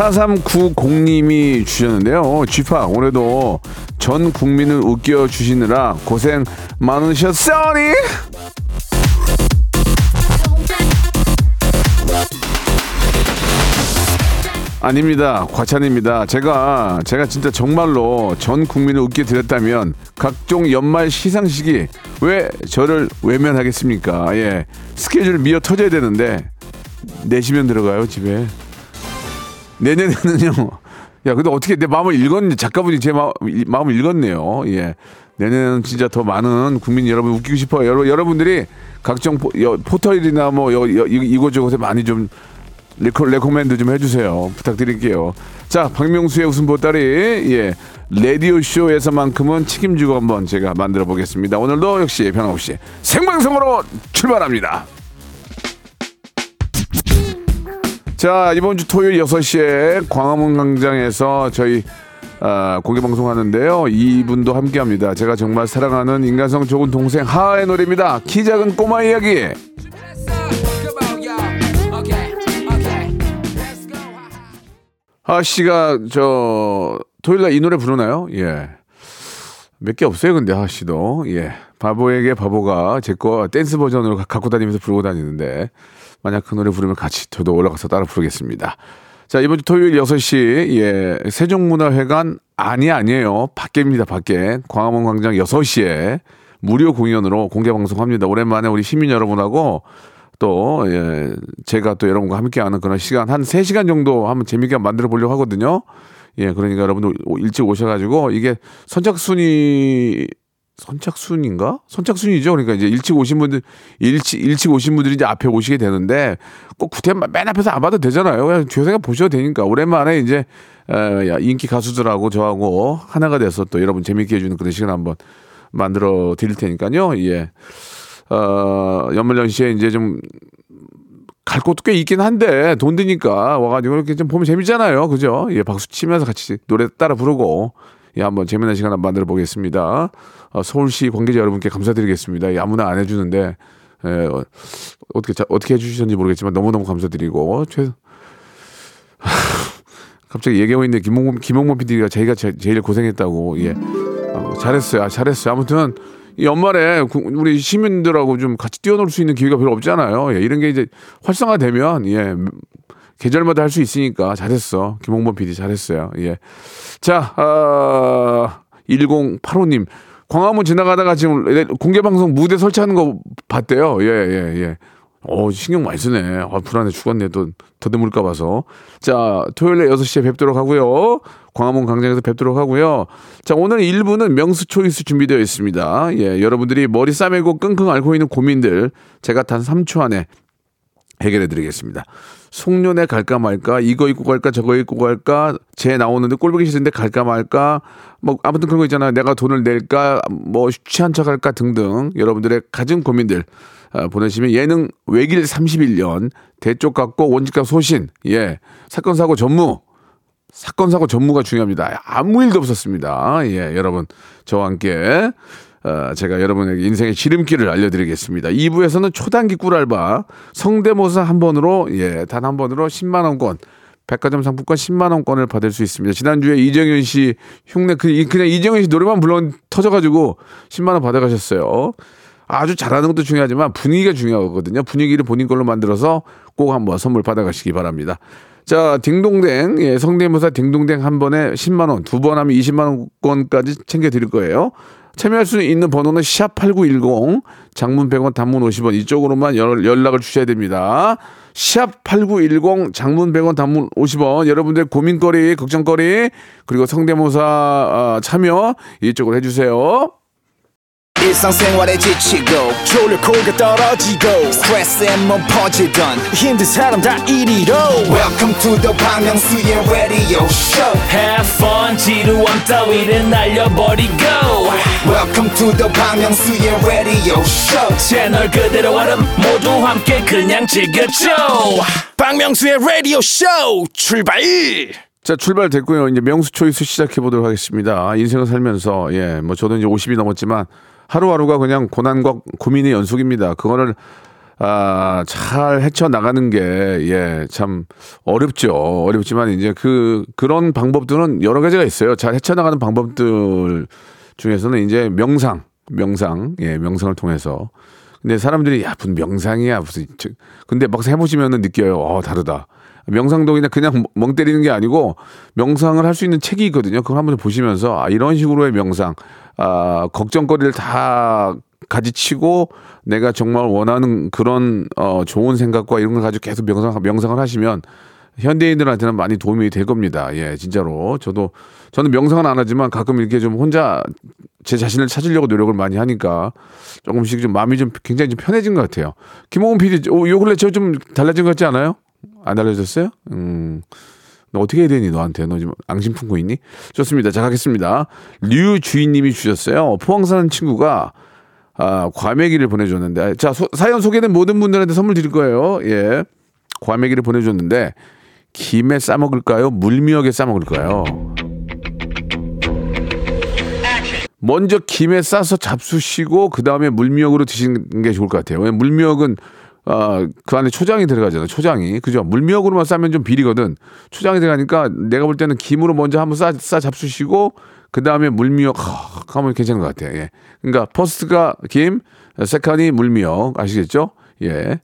4390님이 주셨는데요. 쥐파 올해도 전 국민을 웃겨 주시느라 고생 많으셨어니? 아닙니다. 과찬입니다. 제가 제가 진짜 정말로 전 국민을 웃게 드렸다면 각종 연말 시상식이 왜 저를 외면하겠습니까? 예. 스케줄 미어 터져야 되는데 내시면 들어가요, 집에. 내년에는요. 야, 근데 어떻게 내 마음을 읽었니? 작가분이 제 마, 마음을 읽었네요. 예. 내년에는 진짜 더 많은 국민 여러분 웃기고 싶어요. 여러, 여러분들이 각종 포, 여, 포털이나 뭐 여, 여, 이- 이곳저곳에 많이 좀 recom, recommend 좀 해주세요. 부탁드릴게요. 자, 박명수의 웃음 보따리, 예. 라디오쇼에서만큼은 책임지고 한번 제가 만들어 보겠습니다. 오늘도 역시 변함없이 생방송으로 출발합니다. 자, 이번 주 토요일 6시에 광화문 광장에서 저희 아, 공개 방송하는데요. 이분도 함께 합니다. 제가 정말 사랑하는 인간성 좋은 동생 하하의 노래입니다. 키 작은 꼬마 이야기. 하하 씨가 저 토요일 날 이 노래 부르나요? 예. 몇 개 없어요, 근데 하하 씨도. 예. 바보에게 바보가 제 거 댄스 버전으로 가- 갖고 다니면서 부르고 다니는데 만약 그 노래 부르면 같이 저도 올라가서 따라 부르겠습니다. 자, 이번 주 토요일 6시, 예, 세종문화회관, 아니, 아니에요. 밖에입니다, 밖에. 광화문 광장 6시에 무료 공연으로 공개 방송합니다. 오랜만에 우리 시민 여러분하고 또, 예, 제가 또 여러분과 함께하는 그런 시간, 한 3시간 정도 한번 재밌게 만들어 보려고 하거든요. 예, 그러니까 여러분들 오- 일찍 오셔가지고 이게 선착순위 선착순인가? 선착순이죠. 그러니까 이제 일찍 오신 분들 일찍 일찍 오신 분들이 이제 앞에 오시게 되는데 꼭 구태 맨 앞에서 안 봐도 되잖아요. 그냥 뒤에서 보셔도 되니까 오랜만에 이제 에, 야, 인기 가수들하고 저하고 하나가 돼서 또 여러분 재밌게 해주는 그런 시간 한번 만들어 드릴 테니까요. 예. 어, 연말연시에 이제 좀 갈 곳도 꽤 있긴 한데 돈 드니까 와가지고 이렇게 좀 보면 재밌잖아요. 그죠? 예, 박수 치면서 같이 노래 따라 부르고 예, 한번 재미난 시간 한번 만들어 보겠습니다. 어, 서울시 관계자 여러분께 감사드리겠습니다. 예, 아무나 안 해주는데 예, 어, 어떻게 자- 어떻게 해주셨는지 모르겠지만 너무 너무 감사드리고 최 갑자기 얘기하고 있는데 김홍범 김홍범 PD가 자기가 제, 제일 고생했다고 예 어, 잘했어요 아, 잘했어요 아무튼 이 연말에 구- 우리 시민들하고 좀 같이 뛰어놀 수 있는 기회가 별로 없잖아요 예, 이런 게 이제 활성화되면 예 계절마다 할 수 있으니까 잘했어 김홍범 PD 잘했어요 예자 아, 1085님 광화문 지나가다가 지금 레- 공개 방송 무대 설치하는 거 봤대요 예예 예, 예. 어, 신경 많이 쓰네. 아, 불안해 죽었네. 또 더듬을까 봐서. 자, 토요일에 6시에 뵙도록 하고요. 광화문 광장에서 뵙도록 하고요. 자, 오늘 1부는 명수 초이스 준비되어 있습니다. 예, 여러분들이 머리 싸매고 끙끙 앓고 있는 고민들 제가 단 3초 안에 해결해 드리겠습니다. 송년회 갈까 말까, 이거 입고 갈까, 저거 입고 갈까, 제 나오는데 꼴보기 싫은데 갈까 말까, 뭐, 아무튼 그런 거 있잖아요. 내가 돈을 낼까, 뭐, 취한 척 할까 등등 여러분들의 가진 고민들 어, 보내시면 예능 외길 31년, 대쪽 갖고 원칙과 소신, 예, 사건, 사고 전무, 사건 사고 전무가 중요합니다. 아무 일도 없었습니다. 예, 여러분 저와 함께 어, 제가 여러분에게 인생의 지름길을 알려드리겠습니다. 2부에서는 초단기 꿀알바 성대모사 한 번으로 예, 단 한 번으로 10만 원권 백화점 상품권 10만 원권을 받을 수 있습니다. 지난주에 이정현 씨 흉내 그 그냥 이정현 씨 노래만 불러 터져가지고 10만 원 받아가셨어요. 아주 잘하는 것도 중요하지만 분위기가 중요하거든요. 분위기를 본인 걸로 만들어서 꼭 한번 선물 받아가시기 바랍니다. 자, 딩동댕, 예, 성대모사 딩동댕 한 번에 10만원, 두 번 하면 20만원권까지 챙겨드릴 거예요. 참여할 수 있는 번호는 샵8910, 장문 100원, 단문 50원, 이쪽으로만 연, 연락을 주셔야 됩니다. 샵8910, 장문 100원, 단문 50원, 여러분들 고민거리, 걱정거리, 그리고 성대모사 아, 참여 이쪽으로 해주세요. 일상생활에 지치고, 졸려 코가 떨어지고, 스트레스에 몸 퍼지던, 힘든 사람 다 이리로. welcome to the Bang Myung-soo's radio show Have fun 지루함 따위를 날려버리고 welcome to the Bang Myung-soo's radio show 채널 그대로 얼음 모두 함께 그냥 즐겨줘 박명수의 라디오 쇼 출발! 자, 출발됐고요. 이제 명수 초이스 시작해 보도록 하겠습니다. 인생을 살면서, 예, 뭐 저도 이제 50이 넘었지만 하루하루가 그냥 고난과 고민의 연속입니다. 그거를, 아, 잘 헤쳐나가는 게, 예, 참 어렵죠. 어렵지만 이제 그, 그런 방법들은 여러 가지가 있어요. 잘 헤쳐나가는 방법들 중에서는 이제 명상, 명상, 예, 명상을 통해서. 근데 사람들이 야, 무슨 명상이야, 무슨. 저- 근데 막상 해보시면은 느껴요. 어, 다르다. 명상도 그냥 그냥 멍 때리는 게 아니고 명상을 할 수 있는 책이 있거든요. 그걸 한번 보시면서 아, 이런 식으로의 명상, 아, 걱정거리를 다 가지치고 내가 정말 원하는 그런 어, 좋은 생각과 이런 걸 가지고 계속 명상 명상을 하시면 현대인들한테는 많이 도움이 될 겁니다. 예, 진짜로. 저도 저는 명상은 안 하지만 가끔 이렇게 좀 혼자 제 자신을 찾으려고 노력을 많이 하니까 조금씩 좀 마음이 좀 굉장히 좀 편해진 것 같아요. 김홍훈 PD, 어, 요 근래 저 좀 달라진 것 같지 않아요? 안 달라졌어요? 음. 너 어떻게 해야 되니 너한테 너 지금 앙심 품고 있니? 좋습니다. 자 가겠습니다. 류 주인님이 주셨어요. 포항 사는 친구가 아, 과메기를 보내줬는데 자 소- 사연 소개된 모든 분들한테 선물 드릴 거예요. 예, 과메기를 보내줬는데 김에 싸 먹을까요? 물미역에 싸 먹을까요? 먼저 김에 싸서 잡수시고 그 다음에 물미역으로 드시는 게 좋을 것 같아요. 왜냐면 물미역은 어, 그 안에 초장이 들어가잖아요. 초장이 그죠? 물미역으로만 싸면 좀 비리거든. 초장이 들어가니까 내가 볼 때는 김으로 먼저 한번 싸, 싸 잡수시고 그 다음에 물미역 하, 하면 괜찮은 것 같아요. 예. 그러니까 first가 김, second이 물미역 아시겠죠? 예. 에,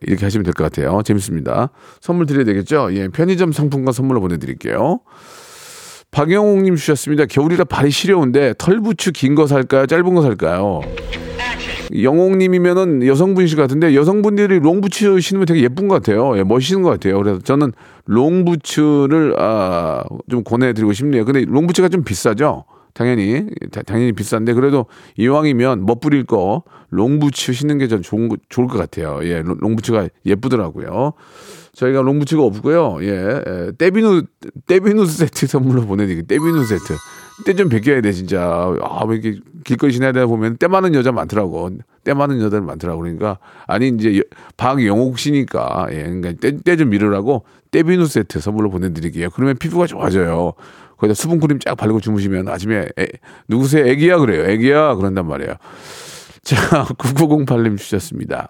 이렇게 하시면 될 것 같아요. 재밌습니다. 선물 드려야 되겠죠? 예, 편의점 상품권 선물로 보내드릴게요. 박영웅님 주셨습니다. 겨울이라 발이 시려운데 털부츠 긴 거 살까요? 짧은 거 살까요? 영웅님이면은 여성분이실 것 같은데 여성분들이 롱부츠 신으면 되게 예쁜 것 같아요. 예, 멋있는 것 같아요. 그래서 저는 롱부츠를 아, 좀 권해드리고 싶네요. 근데 롱부츠가 좀 비싸죠. 당연히 다- 당연히 비싼데 그래도 이왕이면 멋부릴 거 롱부츠 신는 게 전 좋은 거- 좋을 것 같아요. 예, 롱- 롱부츠가 예쁘더라고요. 저희가 롱부츠가 없고요. 예, 예, 때비누 때비누 세트 선물로 보내드릴게요. 때비누 세트. 때 좀 벗겨야 돼 진짜. 아, 왜 이렇게 길거리 지나다 보면 때 많은 여자 많더라고. 때 많은 여자들 많더라고. 그러니까 아니 이제 여- 박영옥 씨니까 예, 그러니까 때좀 미루라고 때비누 세트 선물로 보내드릴게요. 그러면 피부가 좋아져요. 거기다 수분 크림 쫙 바르고 주무시면 아침에 애, 누구세요? 애기야 그래요. 애기야 그런단 말이에요. 자, 9908님 주셨습니다.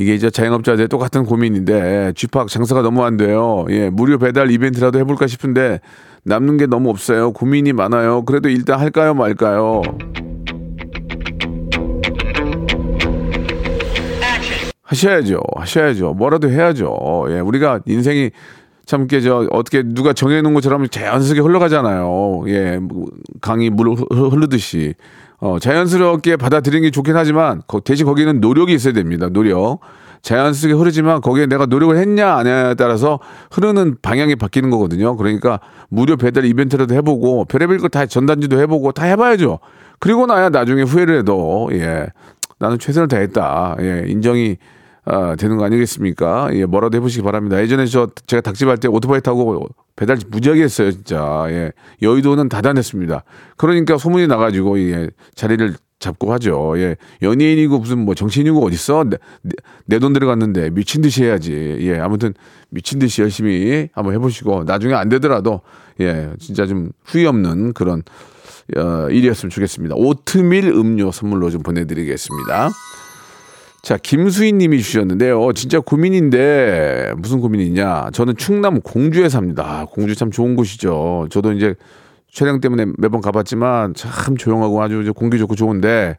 이게 이제 자영업자들 똑같은 고민인데 쥐팍 장사가 너무 안 돼요. 예, 무료 배달 이벤트라도 해볼까 싶은데 남는 게 너무 없어요. 고민이 많아요. 그래도 일단 할까요 말까요? 하셔야죠. 하셔야죠. 뭐라도 해야죠. 예, 우리가 인생이 참저 어떻게 누가 정해놓은 것처럼 자연스럽게 흘러가잖아요. 예, 뭐 강이 물 흐- 흐르듯이 어, 자연스럽게 받아들이는 게 좋긴 하지만 거- 대신 거기는 노력이 있어야 됩니다. 노력. 자연스럽게 흐르지만 거기에 내가 노력을 했냐 안 했냐에 따라서 흐르는 방향이 바뀌는 거거든요. 그러니까 무료 배달 이벤트라도 해보고 별의별 거다 전단지도 해보고 다 해봐야죠. 그리고 나야 나중에 후회를 해도 예 나는 최선을 다했다. 예 인정이 아, 되는 거 아니겠습니까? 예, 뭐라도 해보시기 바랍니다. 예전에 저 제가 닭집 할 때 오토바이 타고 배달 무지하게 했어요, 진짜. 예, 여의도는 다단했습니다. 그러니까 소문이 나가지고 예, 자리를 잡고 하죠. 예, 연예인이고 무슨 뭐 정치인이고 어딨어? 내돈 들어갔는데 미친 듯이 해야지. 예, 아무튼 미친 듯이 열심히 한번 해보시고 나중에 안 되더라도 예, 진짜 좀 후회 없는 그런 어, 일이었으면 좋겠습니다. 오트밀 음료 선물로 좀 보내드리겠습니다. 자, 김수인 님이 주셨는데요. 진짜 고민인데, 무슨 고민이냐. 저는 충남 공주에 삽니다. 아, 공주 참 좋은 곳이죠. 저도 이제 촬영 때문에 매번 가봤지만 참 조용하고 아주 공기 좋고 좋은데,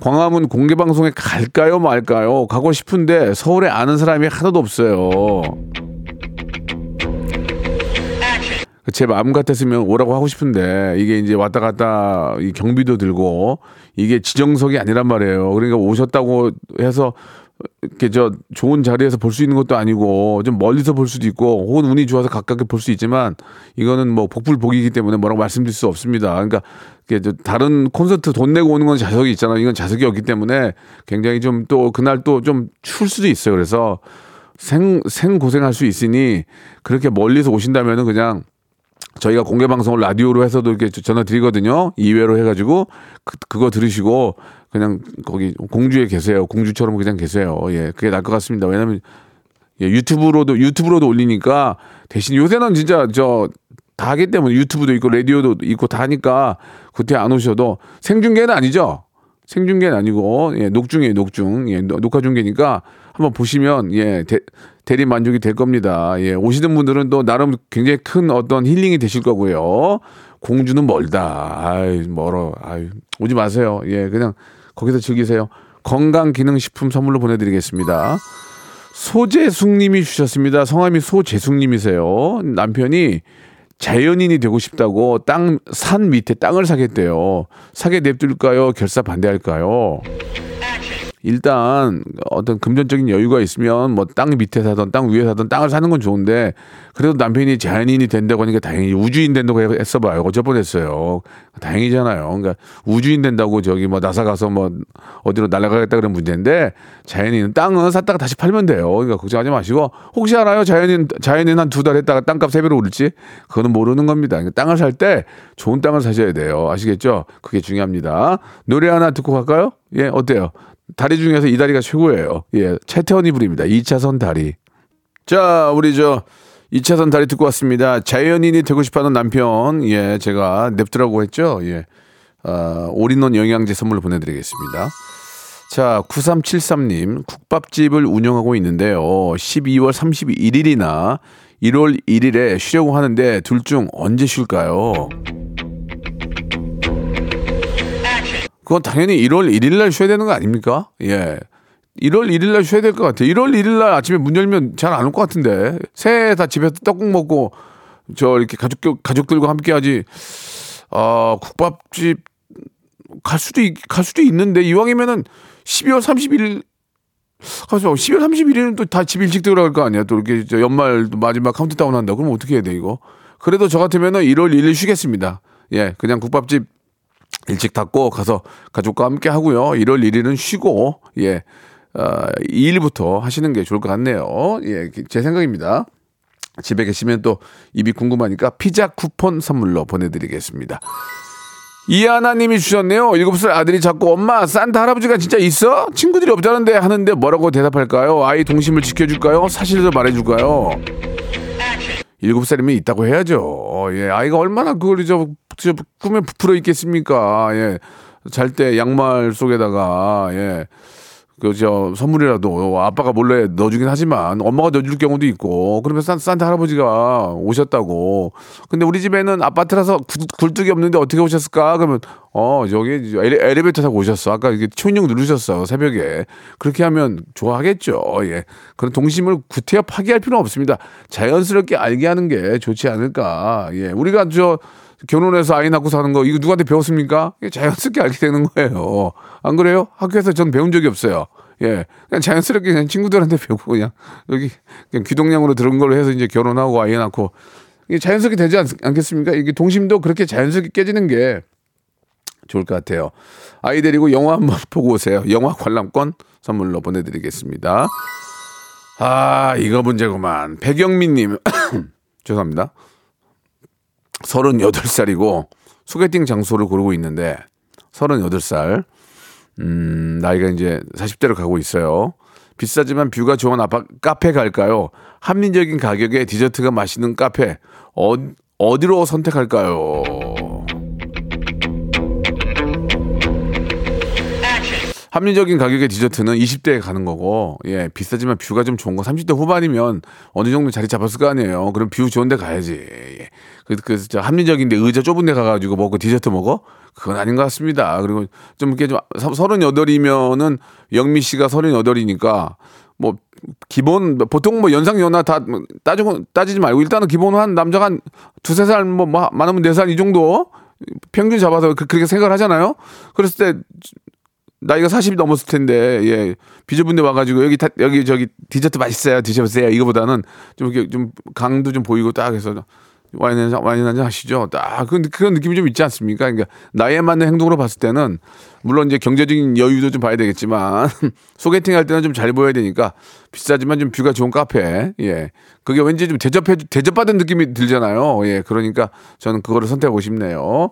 광화문 공개방송에 갈까요, 말까요? 가고 싶은데 서울에 아는 사람이 하나도 없어요. 제 마음 같았으면 오라고 하고 싶은데 이게 이제 왔다 갔다 이 경비도 들고 이게 지정석이 아니란 말이에요. 그러니까 오셨다고 해서 이렇게 저 좋은 자리에서 볼 수 있는 것도 아니고 좀 멀리서 볼 수도 있고 혹은 운이 좋아서 가깝게 볼 수 있지만 이거는 뭐 복불복이기 때문에 뭐라고 말씀드릴 수 없습니다. 그러니까 이게 저 다른 콘서트 돈 내고 오는 건 자석이 있잖아요. 이건 자석이 없기 때문에 굉장히 좀 또 그날 또 좀 추울 수도 있어요. 그래서 생, 생 고생할 수 있으니 그렇게 멀리서 오신다면은 그냥 저희가 공개 방송을 라디오로 해서도 이렇게 전화 드리거든요. 2회로 해가지고 그, 그거 들으시고 그냥 거기 공주에 계세요. 공주처럼 그냥 계세요. 예, 그게 나을 것 같습니다. 왜냐면 예, 유튜브로도 유튜브로도 올리니까 대신 요새는 진짜 저 다 하기 때문에 유튜브도 있고 라디오도 있고 다 하니까 그때 안 오셔도 생중계는 아니죠. 생중계는 아니고 예, 녹중이에요, 녹중. 예, 녹- 녹화 중계니까 한번 보시면 예, 대, 대리 만족이 될 겁니다. 예, 오시는 분들은 또 나름 굉장히 큰 어떤 힐링이 되실 거고요. 공주는 멀다. 아이, 멀어. 아이, 오지 마세요. 예, 그냥 거기서 즐기세요. 건강 기능 식품 선물로 보내드리겠습니다. 소재숙님이 주셨습니다. 성함이 소재숙님이세요. 남편이 자연인이 되고 싶다고 땅, 산 밑에 땅을 사겠대요. 사게 냅둘까요? 결사 반대할까요? 일단 어떤 금전적인 여유가 있으면 뭐 땅 밑에 사던 땅 위에 사던 땅을 사는 건 좋은데 그래도 남편이 자연인이 된다고 하니까 다행히 우주인 된다고 해- 했어봐요. 어쩔 뻔했어요. 다행이잖아요. 그러니까 우주인 된다고 저기 뭐 나사 가서 뭐 어디로 날아가겠다 그런 문제인데 자연인 땅은 샀다가 다시 팔면 돼요. 그러니까 걱정하지 마시고 혹시 알아요? 자연인 자연인 한 두 달 했다가 땅값 세 배로 오를지 그거는 모르는 겁니다. 그러니까 땅을 살 때 좋은 땅을 사셔야 돼요. 아시겠죠? 그게 중요합니다. 노래 하나 듣고 갈까요? 예, 어때요? 다리 중에서 이 다리가 최고예요. 예, 최태원이 부릅니다. 2차선 다리. 자, 우리 저 2차선 다리 듣고 왔습니다. 자연인이 되고 싶어하는 남편. 예, 제가 냅두라고 했죠. 예. 아, 올인원 영양제 선물로 보내드리겠습니다. 자, 9373님, 국밥집을 운영하고 있는데요. 12월 31일이나 1월 1일에 쉬려고 하는데 둘 중 언제 쉴까요? 그건 당연히 1월 1일 날 쉬어야 되는 거 아닙니까? 예. 1월 1일 날 쉬어야 될 것 같아요. 1월 1일 날 아침에 문 열면 잘 안 올 것 같은데. 새해 다 집에서 떡국 먹고 저 이렇게 가족 가족들과 함께 하지. 아, 국밥집 갈 수도 있, 갈 수도 있는데 이왕이면은 12월 31일 가서 12월 31일은 또 다 집 일찍 들어갈 거 아니야. 또 이렇게 저 연말 마지막 카운트다운 한다. 그럼 어떻게 해야 돼 이거? 그래도 저 같으면은 1월 1일 쉬겠습니다. 예, 그냥 국밥집 일찍 닫고 가서 가족과 함께 하고요. 1월 1일은 쉬고 예. 어, 2일부터 하시는 게 좋을 것 같네요. 예, 제 생각입니다. 집에 계시면 또 입이 궁금하니까 피자 쿠폰 선물로 보내드리겠습니다. 이하나님이 주셨네요. 7살 아들이 자꾸 엄마 산타 할아버지가 진짜 있어? 친구들이 없다는데 하는데 뭐라고 대답할까요? 아이 동심을 지켜줄까요? 사실을 말해줄까요? 일곱 살이면 있다고 해야죠. 예, 아이가 얼마나 그걸 저, 저 꿈에 부풀어 있겠습니까? 예, 잘 때 양말 속에다가 예, 그저 선물이라도 아빠가 몰래 넣어주긴 하지만 엄마가 넣어줄 경우도 있고 그러면 산, 산타 할아버지가 오셨다고. 근데 우리 집에는 아파트라서 구- 굴뚝이 없는데 어떻게 오셨을까? 그러면 어 저기 엘리, 엘리 베이터 타고 오셨어. 아까 이게 초인종 누르셨어 새벽에. 그렇게 하면 좋아하겠죠. 예, 그런 동심을 구태여 파기할 필요는 없습니다. 자연스럽게 알게 하는 게 좋지 않을까. 예, 우리가 저 결혼해서 아이 낳고 사는 거 이거 누구한테 배웠습니까? 자연스럽게 알게 되는 거예요. 안 그래요? 학교에서 전 배운 적이 없어요. 예, 그냥 자연스럽게 그냥 친구들한테 배우고 그냥 여기 그냥 귀동냥으로 들은 걸로 해서 이제 결혼하고 아이 낳고 이게 자연스럽게 되지 않, 않겠습니까? 이게 동심도 그렇게 자연스럽게 깨지는 게 좋을 것 같아요. 아이 데리고 영화 한번 보고 오세요. 영화 관람권 선물로 보내드리겠습니다. 아, 이거 문제구만. 백영민님. 죄송합니다. 38 살이고 소개팅 장소를 고르고 있는데 38 살. 음, 나이가 이제 40대로 가고 있어요. 비싸지만 뷰가 좋은 아파 카페 갈까요? 합리적인 가격에 디저트가 맛있는 카페 어, 어디로 선택할까요? 합리적인 가격의 디저트는 20대에 가는 거고, 예, 비싸지만 view가 좀 좋은 거 30대 후반이면 어느 정도 자리 잡았을 거 아니에요. 그럼 view 좋은 데 가야지. 예. 그, 그, 저 합리적인데 의자 좁은 데 가가지고 먹고 디저트 먹어? 그건 아닌 것 같습니다. 그리고 좀 이렇게 좀 38이면은 영미 씨가 38이니까 뭐 기본 보통 뭐 연상 연하 다 따지고 따지지 말고 일단은 기본 한 남자가 한 두세 살 뭐 많으면 네 살 이 정도 평균 잡아서 그- 그렇게 생각을 하잖아요. 그랬을 때 나이가 40이 넘었을 텐데 예 비저분데 와가지고 여기 다, 여기 저기 디저트 맛있어요 드셔보세요 이거보다는 좀 이렇게 좀 강도 좀 보이고 딱 해서 와인 한잔 와인 한잔 하시죠 딱 그런 느낌이 좀 있지 않습니까? 그러니까 나이에 맞는 행동으로 봤을 때는 물론 이제 경제적인 여유도 좀 봐야 되겠지만 소개팅 할 때는 좀 잘 보여야 되니까 비싸지만 좀 뷰가 좋은 카페 예 그게 왠지 좀 대접해 대접받은 느낌이 들잖아요 예 그러니까 저는 그거를 선택하고 싶네요.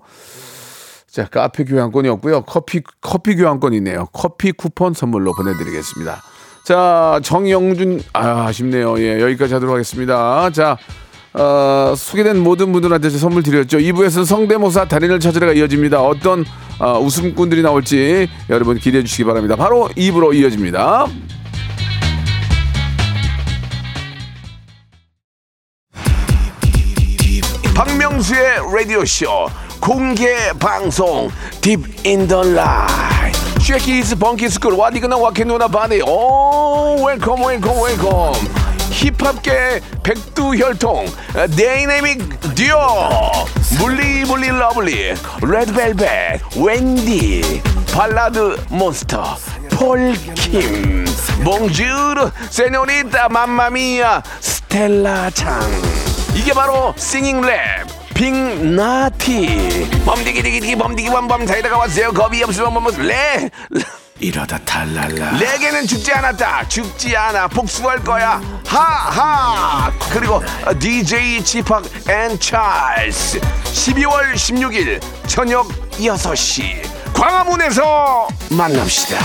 자, 카페 교환권이었고요. 커피 커피 교환권이네요. 커피 쿠폰 선물로 보내드리겠습니다. 자, 정영준 아, 아쉽네요. 예, 여기까지 하도록 하겠습니다. 자, 어, 소개된 모든 분들한테 선물 드렸죠. 2부에서는 성대모사 달인을 찾으러가 이어집니다. 어떤 어, 웃음꾼들이 나올지 여러분 기대해 주시기 바랍니다. 바로 2부로 이어집니다. 박명수의 라디오 쇼 공개 방송 딥 인더 라이 쉐키스 벙키스쿨 와디그나 와케누나 바디 오 웰컴 웰컴 웰컴 힙합계 백두혈통 데이내믹 듀오. 물리물리 러블리 레드벨벳 웬디 발라드 몬스터 폴킴 몽주르 세뇨리타 맘마미아 스텔라 창. 이게 바로 singing 랩 빅나티. 범디기디기디 범디기 범범 사이다가 왔어요. 겁이 없으면 뭐뭐레 이러다 탈랄라. 레게는 죽지 않았다. 죽지 않아. 복수할 거야. 하하. 그리고 DJ 지팍 and 찰스. 12월 16일 저녁 6시. 광화문에서 만납시다.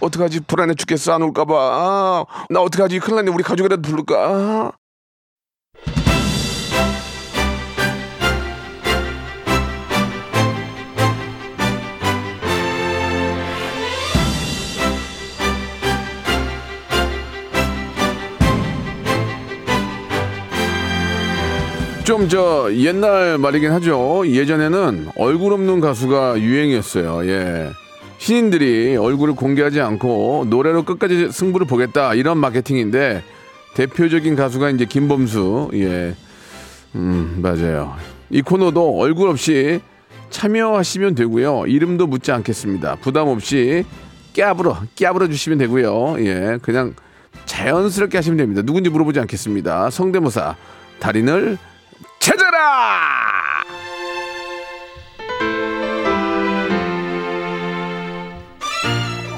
어떡하지? 불안해 죽겠어. 안 올까봐. 아, 나 어떡하지? 큰일 났네. 우리 가족이라도 부를까? 아. 좀 저 옛날 말이긴 하죠. 예전에는 얼굴 없는 가수가 유행이었어요. 예. 신인들이 얼굴을 공개하지 않고 노래로 끝까지 승부를 보겠다 이런 마케팅인데 대표적인 가수가 이제 김범수. 예. 음, 맞아요. 이 코너도 얼굴 없이 참여하시면 되고요. 이름도 묻지 않겠습니다. 부담 없이 깨부러 깨부러 주시면 되고요. 예. 그냥 자연스럽게 하시면 됩니다. 누군지 물어보지 않겠습니다. 성대모사 달인을 찾아라!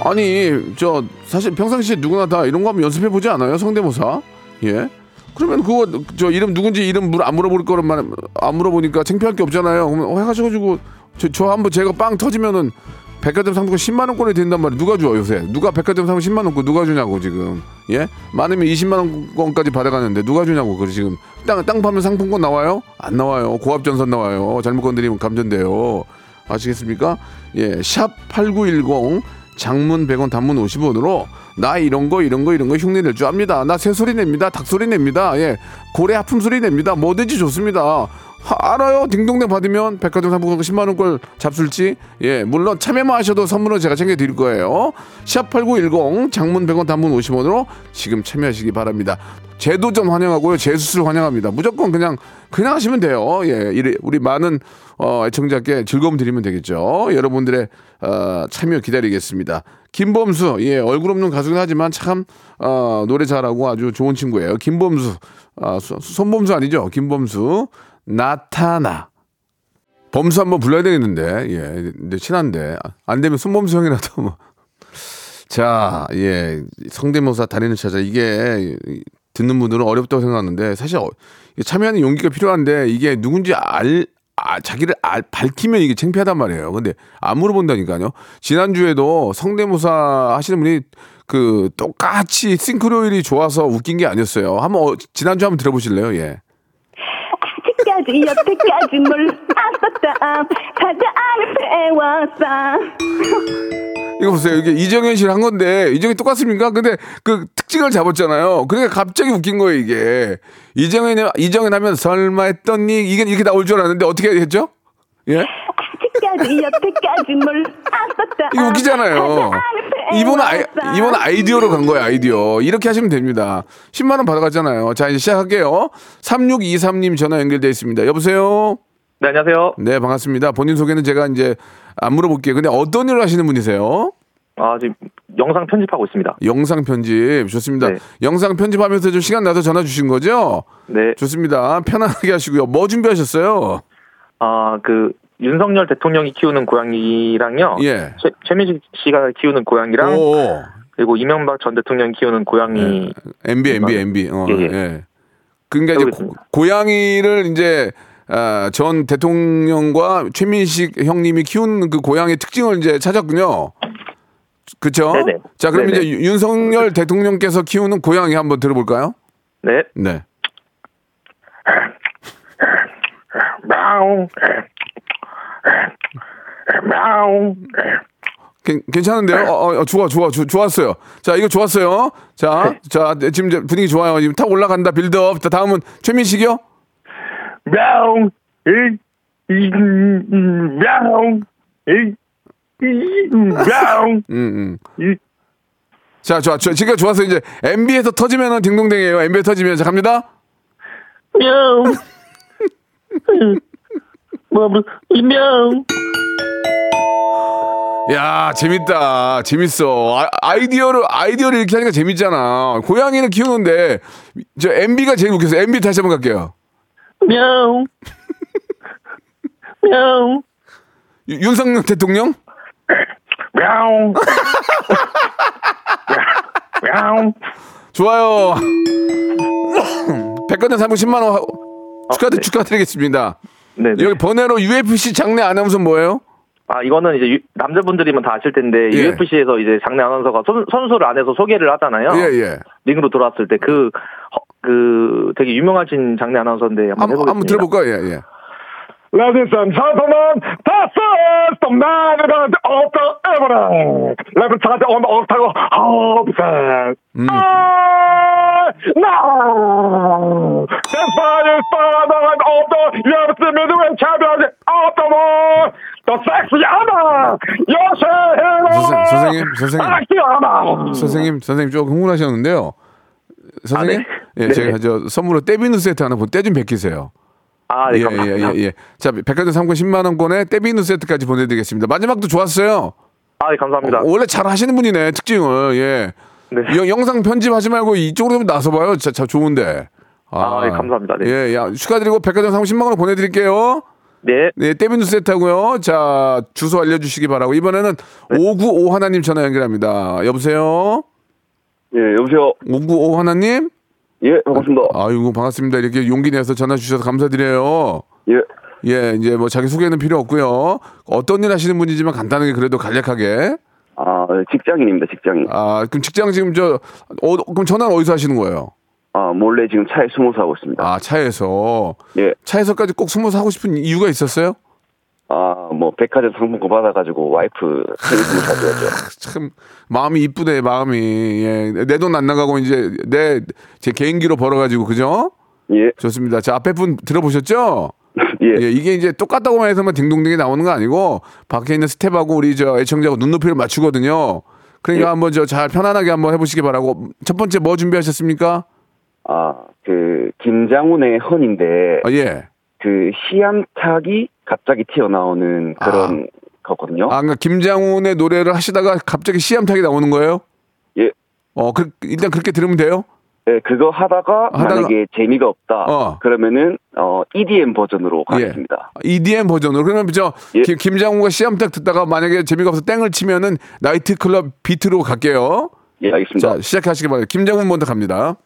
아니, 저 사실 평상시에 누구나 다 이런 거 한번 연습해 보지 않아요? 성대모사? 예? 그러면 그거 저 이름 누군지 이름 물 안 물어볼 거란 안 물어보니까 창피할 게 없잖아요. 그러면 어, 해가지고 저, 저 한번 제가 빵 터지면은 백화점 상품권 10만 원권이 된단 말이에요. 누가 줘 요새? 누가 백화점 상품 10만 원권 누가 주냐고 지금? 예? 많으면 20만 원권까지 받아가는데 누가 주냐고 그 지금 땅 땅 파면 상품권 나와요? 안 나와요. 고압 전선 나와요. 잘못 건드리면 감전돼요. 아시겠습니까? 예, 샵 8910 장문 100원 단문 50원으로 나 이런 거 이런 거 이런 거 흉내 낼줄 압니다. 나 새소리 냅니다. 닭소리 냅니다. 예. 고래 하품 소리 냅니다. 뭐든지 좋습니다. 하, 알아요. 딩동댕 받으면 백화점 상품권 10만 원권 잡술지. 예. 물론 참여만 하셔도 선물은 제가 챙겨 드릴 거예요. 샵 8910 장문 100원 단문 50원으로 지금 참여하시기 바랍니다. 재도전 환영하고요. 재수술 환영합니다. 무조건 그냥 그냥 하시면 돼요. 예. 우리 많은 어, 애청자께 즐거움 드리면 되겠죠. 여러분들의 어, 참여 기다리겠습니다. 김범수, 예, 얼굴 없는 가수긴 하지만 참 어, 노래 잘하고 아주 좋은 친구예요. 김범수, 아, 소- 손범수 아니죠? 김범수, 나타나. 범수 한번 불러야 되겠는데, 예, 근데 친한데 안 되면 손범수 형이라도 뭐. 자, 예, 성대모사 달인을 찾아 이게 듣는 분들은 어렵다고 생각하는데 사실 어, 참여하는 용기가 필요한데 이게 누군지 알 아, 자기를 알, 밝히면 이게 창피하단 말이에요. 근데 안 물어본다니까요. 지난주에도 성대모사 하시는 분이 그 똑같이 싱크로율이 좋아서 웃긴 게 아니었어요. 한번 어, 지난주 한번 들어보실래요? 예. 아직까지 여태까지 몰랐었다 가자 안에 배웠어 이거 보세요. 이게 이정현 씨랑 한 건데 이정현 똑같습니까? 근데 그 특징을 잡았잖아요. 그러니까 갑자기 웃긴 거예요, 이게. 이정현 이정현 하면 설마 했더니 이게 이렇게 나올 줄 알았는데 어떻게 했죠? 예? 아직까지 여태까지 몰랐었다 이거 웃기잖아요. 안에 이번 아이. 이번 아이디어로 간 거예요, 아이디어. 이렇게 하시면 됩니다. 10만 원 받아갔잖아요. 자, 이제 시작할게요. 3623님 전화 연결되어 있습니다. 여보세요? 네, 안녕하세요. 네, 반갑습니다. 본인 소개는 제가 이제 안 물어볼게요. 근데 어떤 일을 하시는 분이세요? 아, 지금 영상 편집하고 있습니다. 영상 편집 좋습니다. 네. 영상 편집하면서 좀 시간 나서 전화 주신 거죠? 네. 좋습니다. 편안하게 하시고요. 뭐 준비하셨어요? 아, 그 윤석열 대통령이 키우는 고양이랑요. 예. 최, 최민식 씨가 키우는 고양이랑 오, 그리고 이명박 전 대통령이 키우는 고양이 MB, MB, MB. 어, 예, 예. 예. 그러니까 이제 고, 있습니다. 고 양이를 이제 아, 전 대통령과 최민식 형님이 키우는 그 고양이 특징을 이제 찾았군요. 그렇죠? 네네. 자, 그럼 네네. 이제 윤석열 대통령께서 키우는 고양이 한번 들어볼까요? 네. 네. мя우. 괜찮은데요? 어, 어, 좋아, 좋아, 조, 좋았어요. 자, 이거 좋았어요. 자, 자, 네, 지금 분위기 좋아요. 지금 탁 올라간다, 빌드업. 자, 다음은 최민식이요? 야옹. 야옹. 야옹. 음, 음. 자, 좋아, 좋아. 지금 좋았어요. 이제 MB에서 터지면은 딩동댕이에요. MB에서 터지면. 자, 갑니다. 야옹. 뭐, 뭐, 임명. 야 재밌다. 재밌어. 아, 아이디어를 아이디어를 이렇게 하니까 재밌잖아. 고양이는 키우는데 저 MB가 제일 웃겨서 MB 다시 한번 갈게요. 명. 명. 윤석열 대통령? 명. 명. 좋아요. 백화점 상품 10만 원 축하드, 어, 네. 축하드리겠습니다. 네. 네. 여기 번외로 UFC 장례 아나운서 뭐예요? 아 이거는 이제 유- 남자분들이면 다 아실 텐데 예. UFC에서 이제 장례 아나운서가 선, 선수를 안에서 소개를 하잖아요. 예, 예. 링으로 들어왔을 때그그 되게 유명하신 장례 아나운서인데 한번 한번. 한번 들어볼까요? 예, 예. Ladies and gentlemen, this is the man of the evening. Represented on the octagon, Hobson. Ah, no! The of middleweight champion of the world, the sexy Anna, Yoshihiro 선생- 선생님, 선생님. Akiyama. 선생님, 선생님 조금 흥분하셨는데요. 선생님, 아, 네. 예, 네. 제가 저 선물로 떼비누 세트 하나 떼좀 베끼세요. 아, 네, 예, 예, 감사합니다. 예, 예. 자, 백화점 상품 10만 원권에 떼비누 세트까지 보내드리겠습니다. 마지막도 좋았어요. 아, 네, 감사합니다. 어, 원래 잘 하시는 분이네 특징을. 예. 네. 영- 영상 편집하지 말고 이쪽으로 좀 나서봐요. 자, 자 좋은데. 아, 예, 감사합니다. 네. 예, 야, 축하드리고 백화점 상품 10만 원 보내드릴게요. 네. 네, 떼비누 세트하고요. 자, 주소 알려주시기 바라고. 이번에는 네. 595 하나님 전화 연결합니다. 여보세요? 예, 여보세요. 595 하나님? 예, 반갑습니다. 아이고, 반갑습니다. 이렇게 용기 내서 전화 주셔서 감사드려요. 예, 예, 이제 뭐 자기 소개는 필요 없고요. 어떤 일 하시는 분이지만 간단하게 그래도 간략하게. 아, 직장인입니다, 직장인. 아, 그럼 직장 지금 저, 어, 그럼 전화는 어디서 하시는 거예요? 아, 몰래 지금 차에 숨어서 하고 있습니다. 아, 차에서. 예, 차에서까지 꼭 숨어서 하고 싶은 이유가 있었어요? 아, 뭐, 백화점 상품권 받아가지고 와이프 생일 사줘야죠. 참, 마음이 이쁘네, 마음이. 예, 내 돈 안 나가고 이제 내, 제 개인기로 벌어가지고, 그죠? 예, 좋습니다. 자, 앞에 분 들어보셨죠? 예, 예, 이게 이제 똑같다고만 해서만 딩동댕이 나오는 거 아니고 밖에 있는 스텝하고 우리 저 애청자하고 눈높이를 맞추거든요. 그러니까 예. 한번 저 잘 편안하게 한번 해보시기 바라고. 첫 번째 뭐 준비하셨습니까? 아, 그, 김장훈의 헌인데, 아, 예. 그, 시암탉이 갑자기 튀어나오는 그런 거거든요. 아, 그러니까 김장훈의 노래를 하시다가 갑자기 시암탉이 나오는 거예요? 예, 어, 그, 일단 그렇게 들으면 돼요? 예, 그거 하다가, 하다가- 만약에 재미가 없다. 어. 그러면은, 어, EDM 버전으로 예. 가겠습니다. EDM 버전으로. 그러면 저 예. 김, 김장훈과 시암탉 듣다가 만약에 재미가 없어 땡을 치면은 나이트 클럽 비트로 갈게요. 예, 알겠습니다. 자, 시작하시기 바랍니다. 김장훈 먼저 갑니다.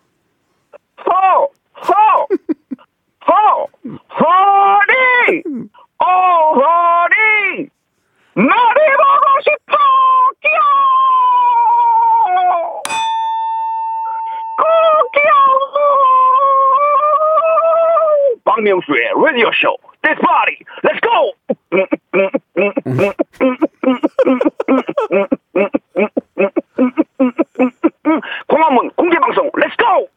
호! 허리! 오, 허리! 박명수의 라디오 쇼 This party! Let's go! 광화문 공개방송 Let's go!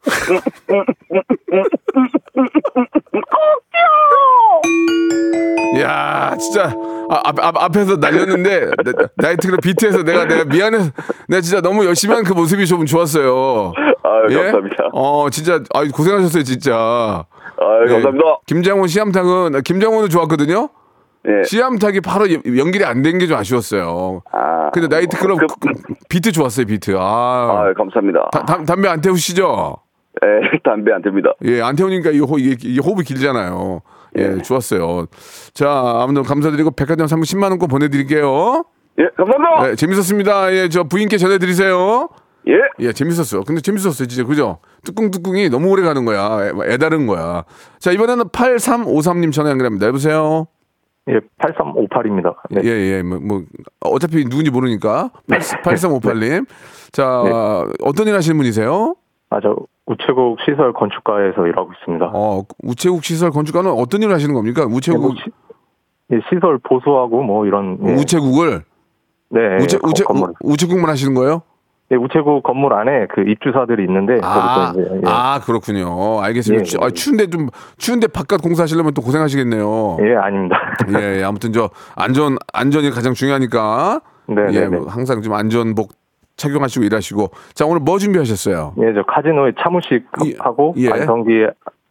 야 진짜 아, 앞, 앞, 앞에서 날렸는데 나- 나이트클럽 비트에서 내가 내가 미안해서 내가 진짜 너무 열심히 한 그 모습이 좀 좋았어요. 아유, 감사합니다. 어 진짜 아 고생하셨어요 진짜. 예, 감사합니다. 김장훈 씨암탉은 김장훈은 좋았거든요. 예. 씨암탉이 바로 연- 연결이 안 된 게 좀 아쉬웠어요. 아, 근데 나이트클럽 그- 그- 비트 좋았어요, 비트. 아, 아, 감사합니다. 다- 담- 담배 안 태우시죠? 예, 담배 안 됩니다. 예, 안 태우니까 이, 호, 이게, 이게 호흡이 길잖아요. 예, 좋았어요. 자, 아무튼 감사드리고 백화점 상품 10만 원권 보내드릴게요. 예, 감사합니다. 예, 재밌었습니다. 예, 저 부인께 전해드리세요. 예. 예, 재밌었어. 근데 재밌었어요, 진짜. 그죠? 뚜껑뚜껑이 너무 오래 가는 거야. 애, 애다른 거야. 자, 이번에는 8353님 전화 연결합니다. 여보세요? 예, 8358입니다. 네. 예, 예, 뭐, 뭐, 어차피 누군지 모르니까. 8358님. 자, 네. 어떤 일 하시는 분이세요? 아, 저 우체국 시설 건축가에서 일하고 있습니다. 어, 우체국 시설 건축가는 어떤 일을 하시는 겁니까? 예, 우체국, 뭐 시, 예, 시설 보수하고 뭐 이런 예, 우체국을? 네, 우체, 거- 우체, 건물. 우, 체국만 하시는 거예요? 예, 우체국 건물 안에 그 입주사들이 있는데 아, 거기서 이제 예, 아, 그렇군요. 알겠습니다. 예, 추- 예, 아, 추운데 좀, 추운데 바깥 공사하시려면 또 고생하시겠네요. 예, 아닙니다. 예, 예, 아무튼 저 안전 안전이 가장 중요하니까 네, 예, 네, 네. 뭐 항상 좀 안전복 착용하시고 일하시고 자 오늘 뭐 준비하셨어요? 예, 저 카지노의 차무식 예, 하고 예. 안성기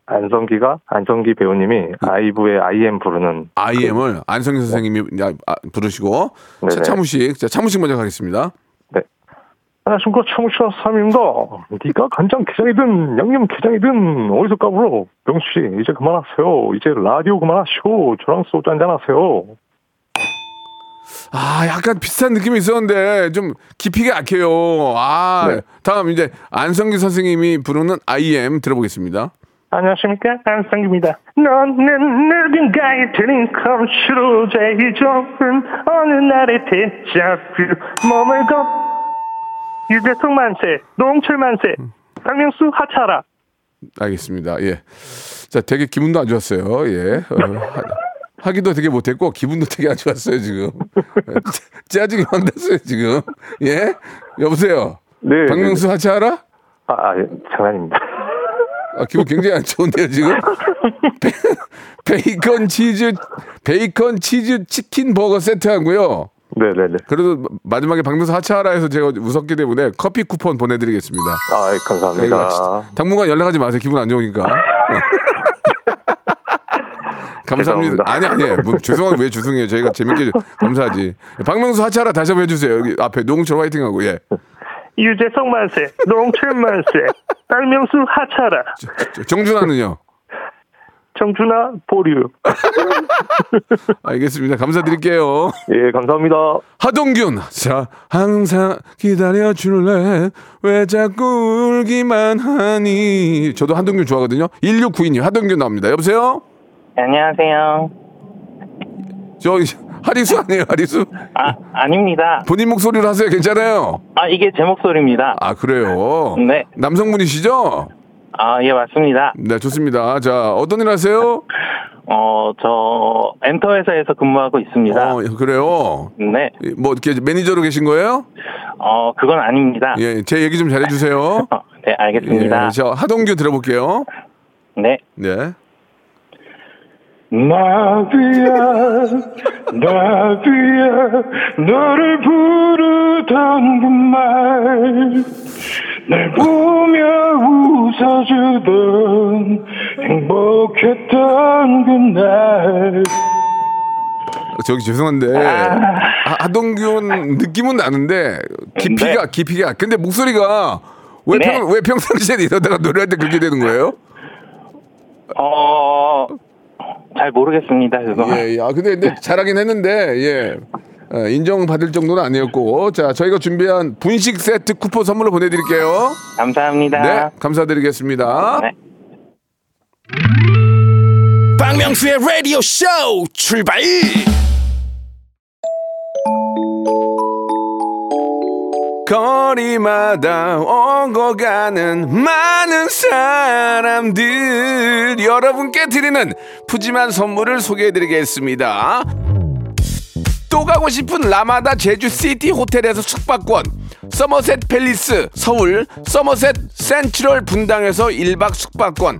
안성기가 안성기 배우님이 아이브의 IM 부르는 IM을 안성희 선생님이 야, 아, 부르시고 자, 네네. 차무식 자 차무식 먼저 가겠습니다. 네. 안녕하십니까 차무식 삼입니다. 네가 간장 게장이든 양념 게장이든 어디서 까불어? 병수 씨 이제 그만하세요. 이제 라디오 그만하시고 저랑 소주 한잔 하세요. 아 약간 비슷한 느낌이 있었는데 좀 깊이가 약해요. 아 네. 다음 이제 안성기 선생님이 부르는 IM 들어보겠습니다. 안녕하십니까 안성기입니다. 너는 누군가의 드림 컴퓨로 제일 좋은 어느 날의 대자뷰 머물고 유재석 만세 노홍철 만세 박명수 하차라 알겠습니다. 예. 자, 되게 기분도 안 좋았어요. 예. 어, 하, 하기도 되게 못했고 기분도 되게 안 좋았어요 지금. 짜- 짜증이 막 났어요 지금. 예. 여보세요. 네, 박명수 하차 알아? 아, 아 예, 장난입니다. 아, 기분 굉장히 안 좋은데요 지금. 베, 베이컨 치즈 베이컨 치즈 치킨 버거 세트 하고요. 네네네. 그래도 마지막에 박명수 하차하라 해서 제가 웃었기 때문에 커피 쿠폰 보내드리겠습니다. 아, 예, 네, 감사합니다. 진짜 당분간 연락하지 마세요. 기분 안 좋으니까. 감사합니다. 죄송합니다. 아니 아니 뭐 죄송하게 왜 죄송해요. 저희가 재밌게 감사하지. 박명수 하차라 다시 한번 해주세요. 여기 앞에 노홍철 화이팅하고 예. 유재석 만세, 노홍철 만세, 박명수 하차라, 저- 정준하는요. 정준하 보류. 알겠습니다. 감사드릴게요. 예, 감사합니다. 하동균. 자, 항상 기다려 줄래. 왜 자꾸 울기만 하니. 저도 하동균 좋아하거든요. 1692님, 하동균 나옵니다. 여보세요? 안녕하세요. 저, 하리수 아니에요, 하리수? 아, 아닙니다. 본인 목소리로 하세요. 괜찮아요? 아, 이게 제 목소리입니다. 아, 그래요? 네. 남성분이시죠? 아, 예, 맞습니다. 네, 좋습니다. 자, 어떤 일 하세요? 어, 저, 엔터 회사에서 근무하고 있습니다. 어, 그래요? 네. 뭐, 이렇게 매니저로 계신 거예요? 어, 그건 아닙니다. 예, 제 얘기 좀 잘해 주세요. 어, 네, 알겠습니다. 예, 저 하동규 들어볼게요. 네. 네. 나비야, 나비야, 너를 부르던 그 말. 날 보며 웃어주던 행복했던 그날. 저기 죄송한데 하- 하동균 느낌은 나는데 깊이가 깊이가. 근데 목소리가 왜, 네. 평, 왜 평상시에 이러다가 노래할 때 그렇게 되는 거예요? 어, 잘 모르겠습니다, 그거. 예, 예. 아, 근데, 근데 잘하긴 했는데 예. 어, 인정받을 정도는 아니었고 자 저희가 준비한 분식 세트 쿠폰 선물로 보내드릴게요. 감사합니다. 네, 감사드리겠습니다. 네. 박명수의 라디오 쇼 출발 거리마다 오고 가는 많은 사람들. 여러분께 드리는 푸짐한 선물을 소개해드리겠습니다. 또 가고 싶은 라마다 제주시티 호텔에서 숙박권. 서머셋 팰리스 서울 서머셋 센트럴 분당에서 1박 숙박권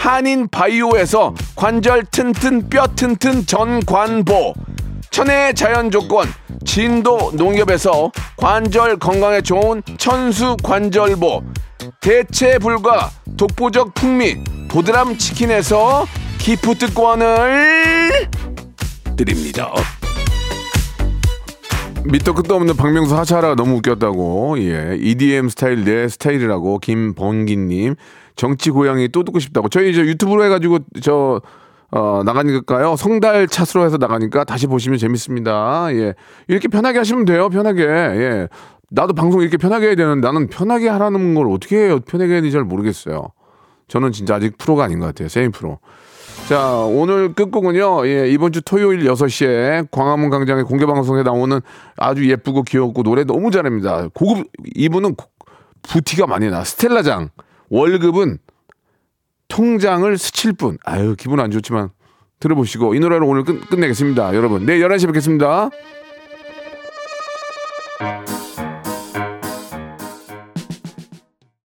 한인 바이오에서 관절 튼튼 뼈 튼튼 전관보 천혜의 자연 조건 진도 농협에서 관절 건강에 좋은 천수 관절보 대체 불가 독보적 풍미 보드람 치킨에서 기프트권을 드립니다. 밑도 끝도 없는 박명수 하차라가 너무 웃겼다고. 예. EDM 스타일 내 스타일이라고 김번기님. 정치 고양이 또 듣고 싶다고. 저희 저 유튜브로 해가지고 저 어, 나가니까요. 성달 차스로 해서 나가니까 다시 보시면 재밌습니다. 예. 이렇게 편하게 하시면 돼요. 편하게. 예. 나도 방송 이렇게 편하게 해야 되는데 나는 편하게 하라는 걸 어떻게 해요? 편하게 해야 되는지 잘 모르겠어요. 저는 진짜 아직 프로가 아닌 것 같아요. 세임 프로. 자, 오늘 끝곡은요, 예, 이번 주 토요일 6시에 광화문 광장의 공개 방송에 나오는 아주 예쁘고 귀엽고 노래 너무 잘합니다. 고급, 이분은 고- 부티가 많이 나. 스텔라장. 월급은 통장을 스칠 뿐. 아유, 기분 안 좋지만 들어보시고 이 노래로 오늘 끝, 끝내겠습니다. 여러분, 내일 11시에 뵙겠습니다.